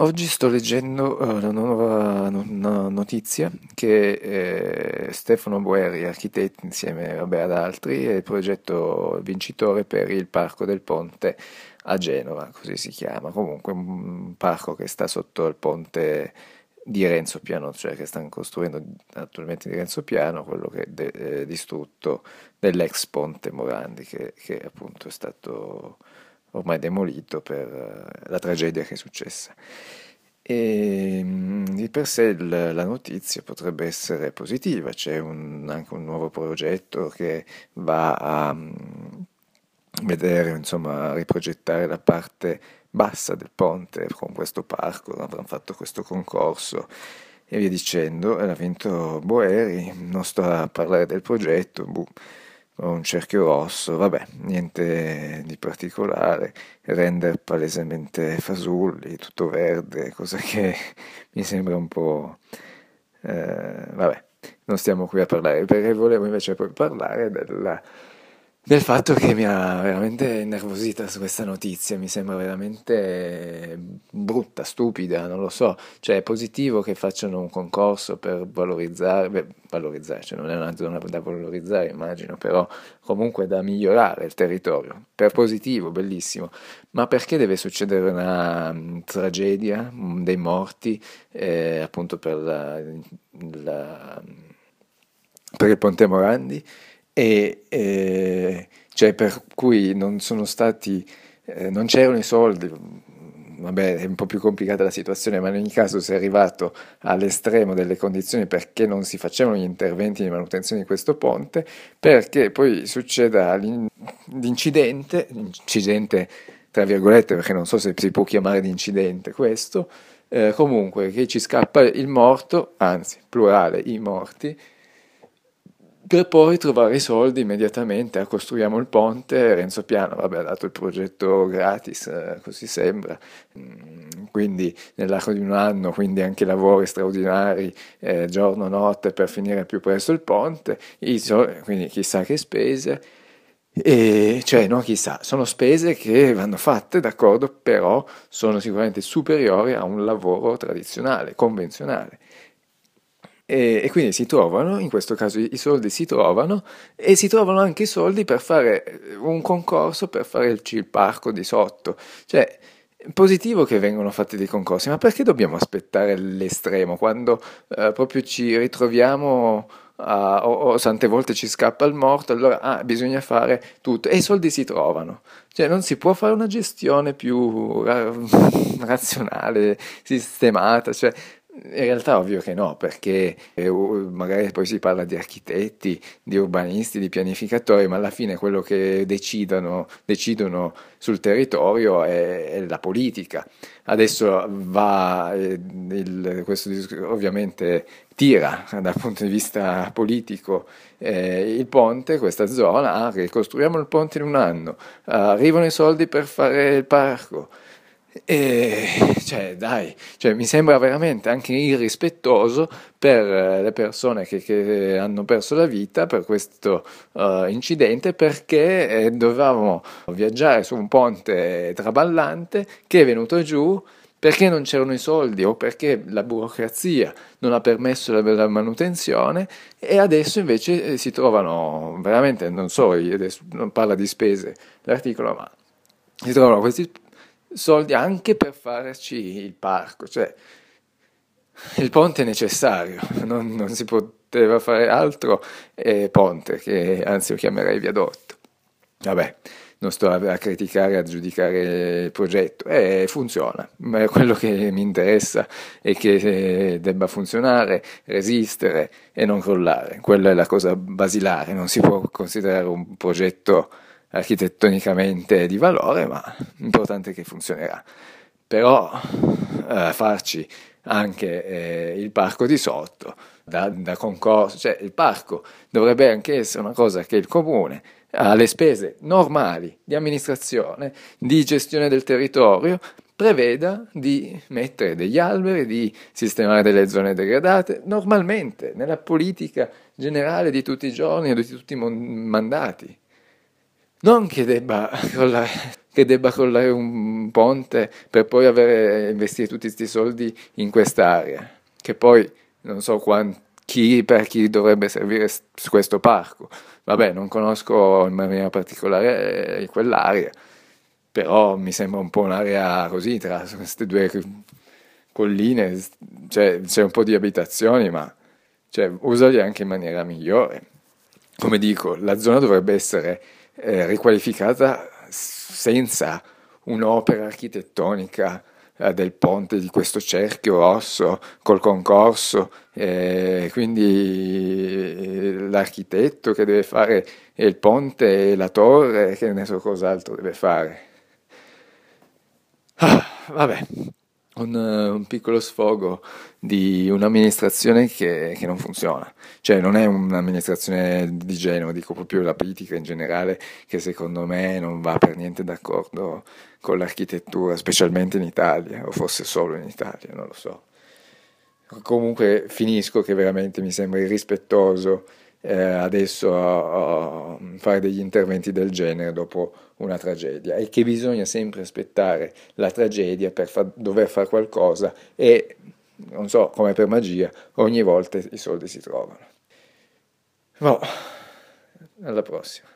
Oggi sto leggendo una nuova no- notizia che eh, Stefano Boeri, architetto insieme vabbè, ad altri, è il progetto vincitore per il Parco del Ponte a Genova, così si chiama. Comunque un parco che sta sotto il ponte di Renzo Piano, cioè che stanno costruendo attualmente di Renzo Piano, quello che è de- eh, distrutto dell'ex ponte Morandi, che, che appunto è stato ormai demolito per eh, la tragedia che è successa. E mm, di per sé la notizia potrebbe essere positiva, c'è un, anche un nuovo progetto che va a mm, vedere, insomma, a riprogettare la parte bassa del ponte con questo parco, avranno fatto questo concorso e via dicendo, l'ha vinto Boeri, non sto a parlare del progetto, buh un cerchio rosso, vabbè, niente di particolare, render palesemente fasulli, tutto verde, cosa che mi sembra un po'... Eh, vabbè, non stiamo qui a parlare, perché volevo invece poi parlare della del fatto che mi ha veramente innervosita su questa notizia, mi sembra veramente brutta, stupida, non lo so, cioè è positivo che facciano un concorso per valorizzare, beh, valorizzare, cioè non è una zona da valorizzare immagino, però comunque da migliorare il territorio, per positivo, bellissimo, ma perché deve succedere una um, tragedia, um, dei morti, eh, appunto per, la, la, per il Ponte Morandi? E eh, cioè per cui non sono stati, eh, non c'erano i soldi, vabbè è un po' più complicata la situazione, ma in ogni caso si è arrivato all'estremo delle condizioni perché non si facevano gli interventi di manutenzione di questo ponte, perché poi succeda l'incidente, incidente tra virgolette perché non so se si può chiamare di incidente questo, eh, comunque che ci scappa il morto, anzi plurale i morti, per poi trovare i soldi immediatamente, costruiamo il ponte, Renzo Piano vabbè, ha dato il progetto gratis, eh, così sembra, mm, quindi nell'arco di un anno, quindi anche lavori straordinari, eh, giorno, notte per finire più presto il ponte, sol- quindi chissà che spese, e cioè non chissà, sono spese che vanno fatte, d'accordo, però sono sicuramente superiori a un lavoro tradizionale, convenzionale. E, e, quindi si trovano, in questo caso i soldi si trovano e si trovano anche i soldi per fare eh, un concorso per fare il, il parco di sotto. Cioè, positivo che vengano fatti dei concorsi, ma perché dobbiamo aspettare l'estremo quando eh, proprio ci ritroviamo a, o, o tante volte ci scappa il morto, allora ah, bisogna fare tutto e i soldi si trovano. Cioè non si può fare una gestione più razionale, sistemata, cioè in realtà ovvio che no, perché eh, magari poi si parla di architetti, di urbanisti, di pianificatori, ma alla fine quello che decidono, decidono sul territorio è, è, la politica. Adesso va, eh, il, questo ovviamente tira dal punto di vista politico eh, il ponte, questa zona, ah, ricostruiamo il ponte in un anno, arrivano i soldi per fare il parco. E, cioè, dai, cioè, mi sembra veramente anche irrispettoso per eh, le persone che, che hanno perso la vita per questo uh, incidente perché eh, dovevamo viaggiare su un ponte traballante che è venuto giù perché non c'erano i soldi o perché la burocrazia non ha permesso la, la manutenzione e adesso invece eh, si trovano veramente, non so, adesso non parla di spese l'articolo, ma si trovano questi soldi anche per farci il parco, cioè il ponte è necessario, non, non si poteva fare altro, è ponte, che anzi lo chiamerei viadotto. Vabbè, non sto a, a criticare, a giudicare il progetto, eh, funziona, ma quello che mi interessa è che eh, debba funzionare, resistere e non crollare, quella è la cosa basilare, non si può considerare un progetto architettonicamente di valore, ma l'importante è che funzionerà. Però eh, farci anche eh, il parco di sotto da, da, concorso, cioè il parco dovrebbe anche essere una cosa che il comune ha le spese normali di amministrazione, di gestione del territorio, preveda di mettere degli alberi, di sistemare delle zone degradate, normalmente nella politica generale di tutti i giorni e di tutti i mandati. Non che debba che debba crollare un ponte per poi avere, investire tutti questi soldi in quest'area, che poi non so quanti chi, per chi dovrebbe servire questo parco. Vabbè, non conosco in maniera particolare quell'area, però mi sembra un po' un'area così tra queste due colline, cioè, c'è un po' di abitazioni, ma cioè, usali anche in maniera migliore. Come dico, la zona dovrebbe essere eh, riqualificata senza un'opera architettonica eh, del ponte di questo cerchio rosso col concorso, eh, quindi eh, l'architetto che deve fare il ponte e la torre, che ne so cos'altro deve fare. Ah, vabbè, un, un, piccolo sfogo di un'amministrazione che, che, non funziona, cioè non è un'amministrazione di Genova, dico proprio la politica in generale che secondo me non va per niente d'accordo con l'architettura, specialmente in Italia, o forse solo in Italia, non lo so. Comunque finisco che veramente mi sembra irrispettoso eh, adesso a, a fare degli interventi del genere dopo una tragedia e che bisogna sempre aspettare la tragedia per fa- dover fare qualcosa e non so come per magia ogni volta i soldi si trovano. No, alla prossima.